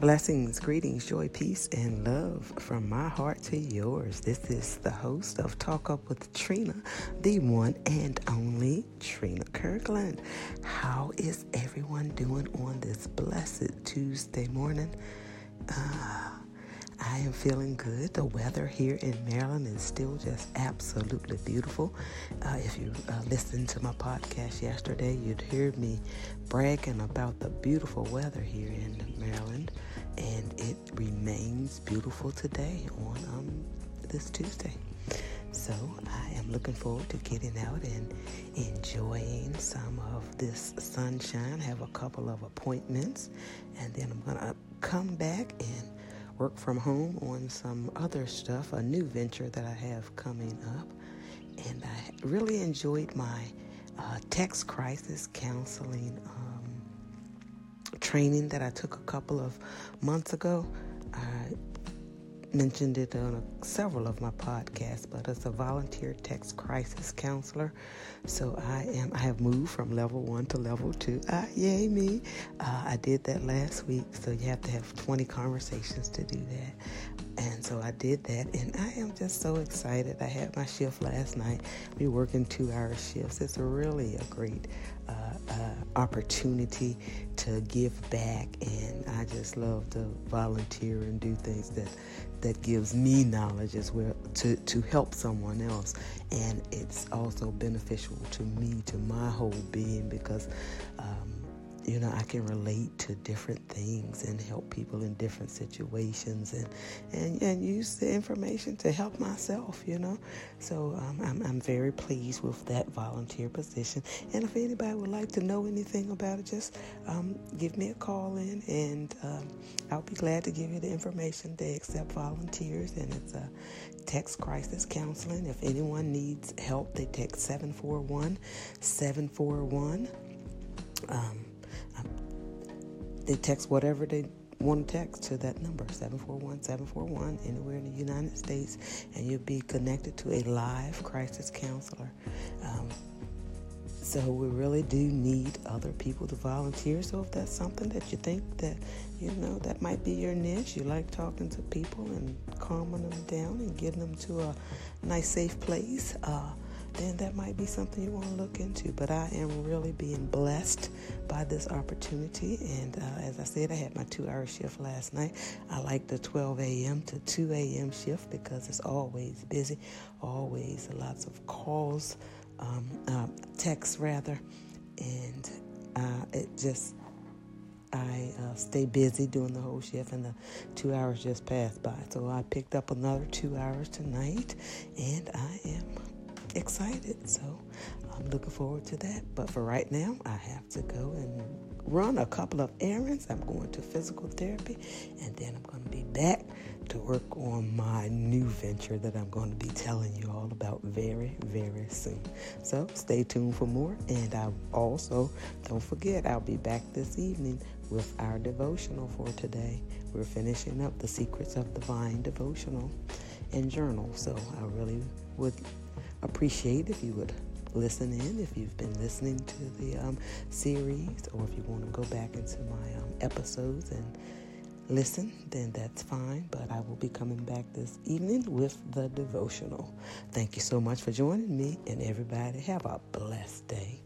Blessings, greetings, joy, peace, and love from my heart to yours. This is the host of Talk Up with Trina, the one and only Trina Kirkland. How is everyone doing on this blessed Tuesday morning? Uh, I am feeling good. The weather here in Maryland is still just absolutely beautiful. Uh, if you uh, listened to my podcast yesterday, you'd hear me bragging about the beautiful weather here in beautiful today on um, this Tuesday. So I am looking forward to getting out and enjoying some of this sunshine. Have a couple of appointments, and then I'm gonna come back and work from home on some other stuff, a new venture that I have coming up. And I really enjoyed my uh, text crisis counseling. Um, training that I took a couple of months ago. I mentioned it on a, several of my podcasts, but as a volunteer text crisis counselor, so I am. I have moved from level one to level two. Ah, yay me! Uh, I did that last week, so you have to have 20 conversations to do that. And so I did that, and I am just so excited. I had my shift last night. We work in two-hour shifts. It's really a great uh, uh, opportunity to give back, and I just love to volunteer and do things that that gives me knowledge as well to to help someone else, and it's also beneficial to me, to my whole being, because. Um, you know, I can relate to different things and help people in different situations and, and, and use the information to help myself, you know. So um, I'm, I'm very pleased with that volunteer position. And if anybody would like to know anything about it, just um, give me a call in and um, I'll be glad to give you the information. They accept volunteers and it's a text crisis counseling. If anyone needs help, they text 741 741. Um, they text whatever they want to text to that number 741-741 anywhere in the united states and you'll be connected to a live crisis counselor. Um, so we really do need other people to volunteer. So if that's something that you think that you know that might be your niche you like talking to people and calming them down and getting them to a nice safe place uh, then that might be something you want to look into. But I am really being blessed by this opportunity. And uh, as I said, I had my two hour shift last night. I like the 12 a.m. to 2 a.m. shift because it's always busy, always lots of calls, um, uh, texts rather. And uh, it just I uh, stay busy doing the whole shift, and the two hours just passed by. So I picked up another two hours tonight, and I am excited. So I'm looking forward to that. But for right now, I have to go and run a couple of errands. I'm going to physical therapy, and then I'm going to be back to work on my new venture that I'm going to be telling you all about very, very soon. So stay tuned for more. And I also, don't forget, I'll be back this evening with our devotional for today. We're finishing up the Secrets of the Vine devotional and journal. So I really would appreciate if you would listen in if you've been listening to the um, series or if you want to go back into my um, episodes and listen, then that's fine. But I will be coming back this evening with the devotional. Thank you so much for joining me, and everybody have a blessed day.